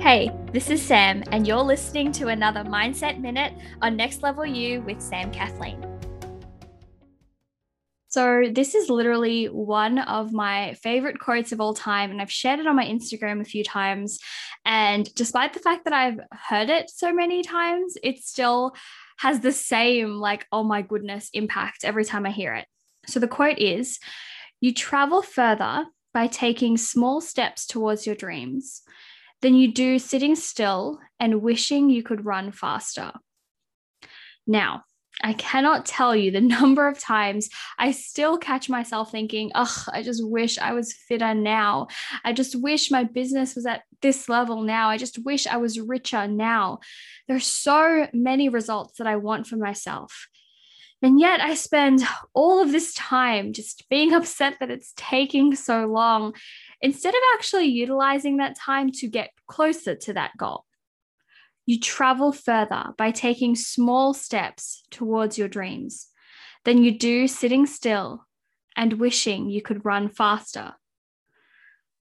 Hey, this is Sam, and you're listening to another Mindset Minute on Next Level You with Sam Kathleen. So, this is literally one of my favorite quotes of all time, and I've shared it on my Instagram a few times. And despite the fact that I've heard it so many times, it still has the same, like, oh my goodness, impact every time I hear it. So, the quote is You travel further by taking small steps towards your dreams than you do sitting still and wishing you could run faster. Now, I cannot tell you the number of times I still catch myself thinking, ugh, I just wish I was fitter now. I just wish my business was at this level now. I just wish I was richer now. There are so many results that I want for myself. And yet I spend all of this time just being upset that it's taking so long instead of actually utilizing that time to get closer to that goal. You travel further by taking small steps towards your dreams than you do sitting still and wishing you could run faster.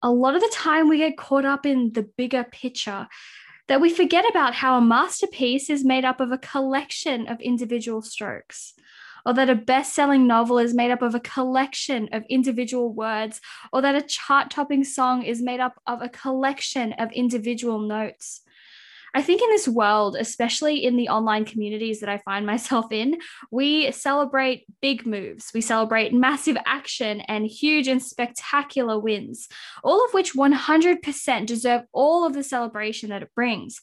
A lot of the time, we get caught up in the bigger picture that we forget about how a masterpiece is made up of a collection of individual strokes or that a best selling novel is made up of a collection of individual words, or that a chart topping song is made up of a collection of individual notes. I think in this world, especially in the online communities that I find myself in, we celebrate big moves. We celebrate massive action and huge and spectacular wins, all of which 100% deserve all of the celebration that it brings.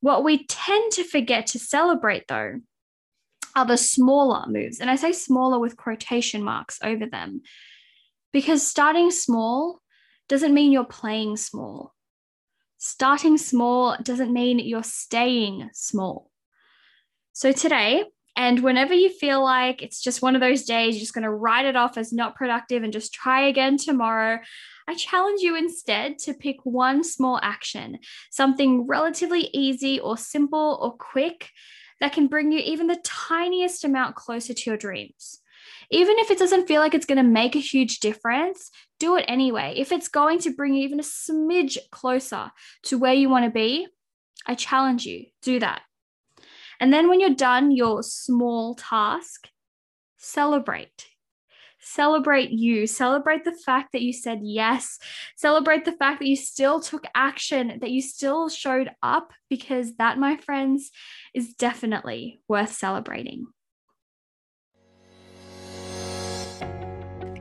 What we tend to forget to celebrate, though, are the smaller moves. And I say smaller with quotation marks over them because starting small doesn't mean you're playing small. Starting small doesn't mean you're staying small. So today, and whenever you feel like it's just one of those days, you're just going to write it off as not productive and just try again tomorrow, I challenge you instead to pick one small action, something relatively easy or simple or quick that can bring you even the tiniest amount closer to your dreams. Even if it doesn't feel like it's going to make a huge difference, do it anyway. If it's going to bring you even a smidge closer to where you want to be, I challenge you, do that. And then when you're done your small task, celebrate. Celebrate you. Celebrate the fact that you said yes. Celebrate the fact that you still took action, that you still showed up, because that, my friends, is definitely worth celebrating.